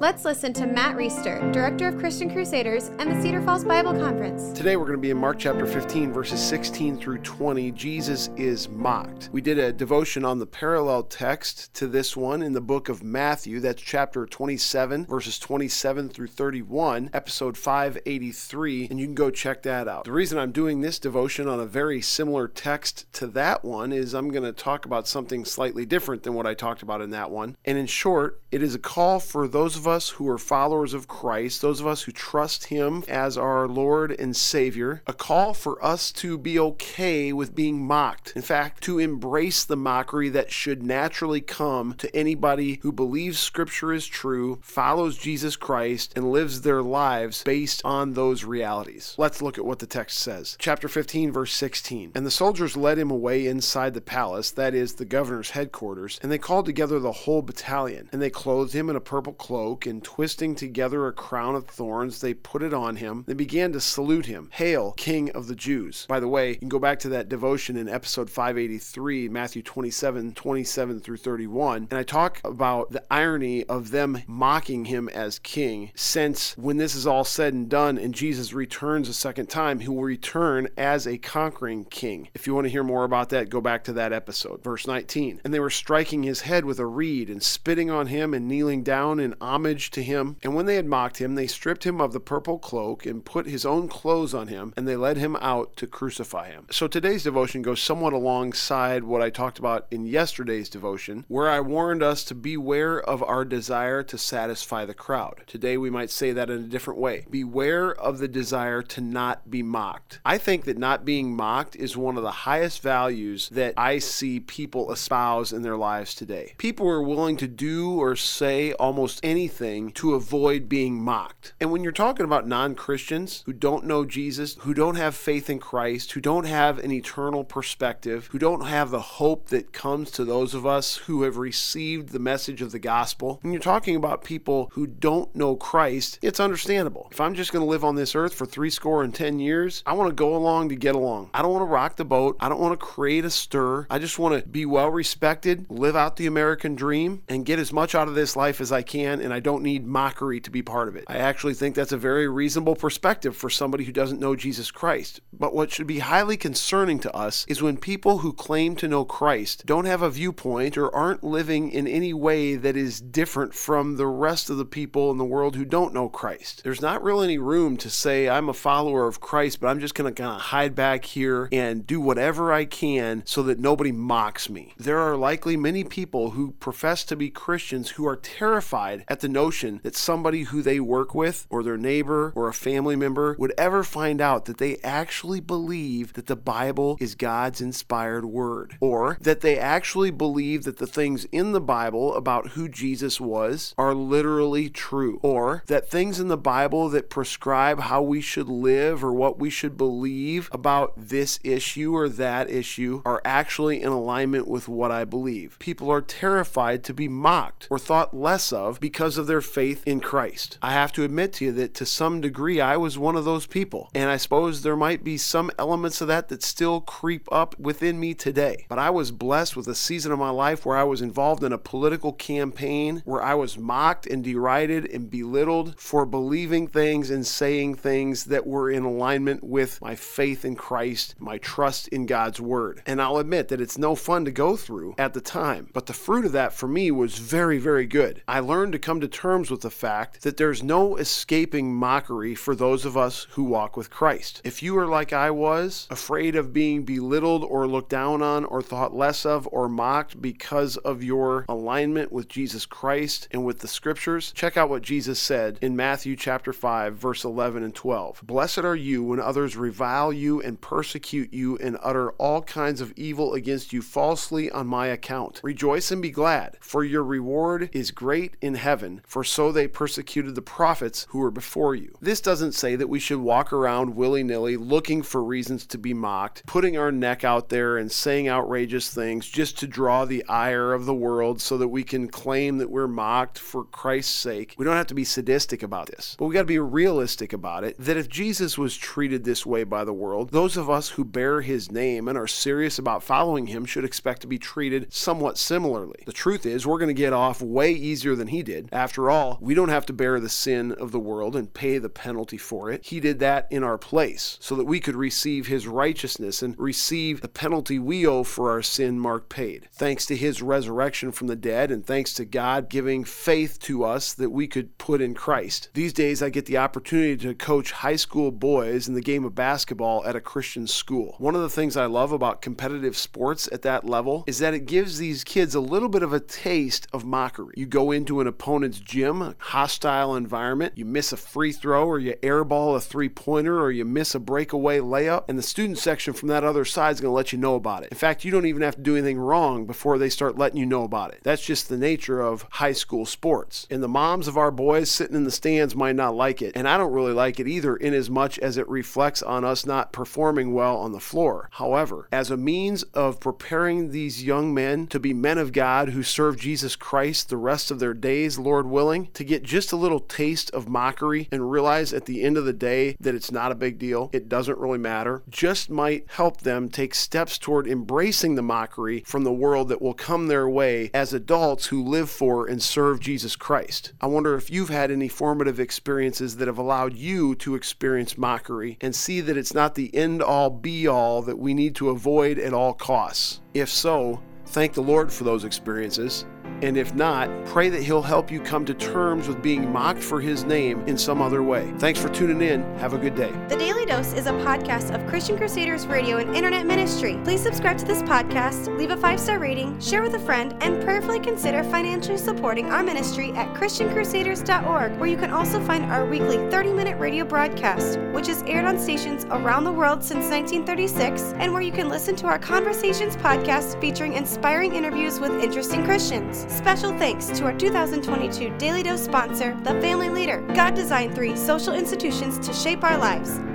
Let's listen to Matt Reisetter, Director of Christian Crusaders and the Cedar Falls Bible Conference. Today we're going to be in Mark chapter 15, verses 16 through 20. Jesus is mocked. We did a devotion on the parallel text to this one in the book of Matthew. That's chapter 27, verses 27 through 31, episode 583, and you can go check that out. The reason I'm doing this devotion on a very similar text to that one is I'm going to talk about something slightly different than what I talked about in that one. And in short, it is a call for those of us who are followers of Christ, those of us who trust Him as our Lord and Savior, a call for us to be okay with being mocked. In fact, to embrace the mockery that should naturally come to anybody who believes Scripture is true, follows Jesus Christ, and lives their lives based on those realities. Let's look at what the text says. Chapter 15, verse 16. And the soldiers led him away inside the palace, that is, the governor's headquarters, and they called together the whole battalion, and they clothed him in a purple cloak and twisting together a crown of thorns, they put it on him. They began to salute him. Hail, King of the Jews. By the way, you can go back to that devotion in episode 583, Matthew 27, 27 through 31. And I talk about the irony of them mocking him as king, since when this is all said and done and Jesus returns a second time, he will return as a conquering king. If you want to hear more about that, go back to that episode. Verse 19. And they were striking his head with a reed and spitting on him and kneeling down in homage homage to him. And when they had mocked him, they stripped him of the purple cloak and put his own clothes on him, and they led him out to crucify him. So today's devotion goes somewhat alongside what I talked about in yesterday's devotion, where I warned us to beware of our desire to satisfy the crowd. Today we might say that in a different way. Beware of the desire to not be mocked. I think that not being mocked is one of the highest values that I see people espouse in their lives today. People are willing to do or say almost anything anything to avoid being mocked. And when you're talking about non Christians who don't know Jesus, who don't have faith in Christ, who don't have an eternal perspective, who don't have the hope that comes to those of us who have received the message of the gospel, when you're talking about people who don't know Christ, it's understandable. If I'm just going to live on this earth for three score and ten years, I want to go along to get along. I don't want to rock the boat. I don't want to create a stir. I just want to be well respected, live out the American dream, and get as much out of this life as I can. And I don't need mockery to be part of it. I actually think that's a very reasonable perspective for somebody who doesn't know Jesus Christ. But what should be highly concerning to us is when people who claim to know Christ don't have a viewpoint or aren't living in any way that is different from the rest of the people in the world who don't know Christ. There's not really any room to say, I'm a follower of Christ, but I'm just going to kind of hide back here and do whatever I can so that nobody mocks me. There are likely many people who profess to be Christians who are terrified at the notion that somebody who they work with, or their neighbor, or a family member would ever find out that they actually believe that the Bible is God's inspired word, or that they actually believe that the things in the Bible about who Jesus was are literally true, or that things in the Bible that prescribe how we should live or what we should believe about this issue or that issue are actually in alignment with what I believe. People are terrified to be mocked or thought less of because of their faith in Christ. I have to admit to you that to some degree I was one of those people. And I suppose there might be some elements of that that still creep up within me today. But I was blessed with a season of my life where I was involved in a political campaign where I was mocked and derided and belittled for believing things and saying things that were in alignment with my faith in Christ, my trust in God's word. And I'll admit that it's no fun to go through at the time, but the fruit of that for me was very, very good. I learned to come to terms with the fact that there's no escaping mockery for those of us who walk with Christ. If you are like I was, afraid of being belittled or looked down on or thought less of or mocked because of your alignment with Jesus Christ and with the scriptures, check out what Jesus said in Matthew chapter 5 verse 11 and 12. Blessed are you when others revile you and persecute you and utter all kinds of evil against you falsely on my account. Rejoice and be glad, for your reward is great in heaven for so they persecuted the prophets who were before you. This doesn't say that we should walk around willy nilly looking for reasons to be mocked, putting our neck out there and saying outrageous things just to draw the ire of the world so that we can claim that we're mocked for Christ's sake. We don't have to be sadistic about this, but we got to be realistic about it that if Jesus was treated this way by the world, those of us who bear his name and are serious about following him should expect to be treated somewhat similarly. The truth is, we're going to get off way easier than he did. After all, we don't have to bear the sin of the world and pay the penalty for it. He did that in our place so that we could receive his righteousness and receive the penalty we owe for our sin Mark paid. Thanks to his resurrection from the dead and thanks to God giving faith to us that we could put in Christ. These days I get the opportunity to coach high school boys in the game of basketball at a Christian school. One of the things I love about competitive sports at that level is that it gives these kids a little bit of a taste of mockery. You go into an opponent's gym, hostile environment, you miss a free throw or you airball a three pointer or you miss a breakaway layup, and the student section from that other side is going to let you know about it. In fact, you don't even have to do anything wrong before they start letting you know about it. That's just the nature of high school sports. And the moms of our boys sitting in the stands might not like it, and I don't really like it either, in as much as it reflects on us not performing well on the floor. However, as a means of preparing these young men to be men of God who serve Jesus Christ the rest of their days, Lord willing, to get just a little taste of mockery and realize at the end of the day that it's not a big deal, it doesn't really matter, just might help them take steps toward embracing the mockery from the world that will come their way as adults who live for and serve Jesus Christ. I wonder if you've had any formative experiences that have allowed you to experience mockery and see that it's not the end all be all that we need to avoid at all costs. If so, thank the Lord for those experiences and if not, pray that He'll help you come to terms with being mocked for His name in some other way. Thanks for tuning in. Have a good day. The Daily Dose is a podcast of Christian Crusaders Radio and Internet Ministry. Please subscribe to this podcast, leave a five star rating, share with a friend, and prayerfully consider financially supporting our ministry at ChristianCrusaders.org, where you can also find our weekly 30 minute radio broadcast, which is aired on stations around the world since 1936, and where you can listen to our Conversations podcast featuring inspiring interviews with interesting Christians. Special thanks to our 2022 Daily Dose sponsor, The Family Leader. God designed three social institutions to shape our lives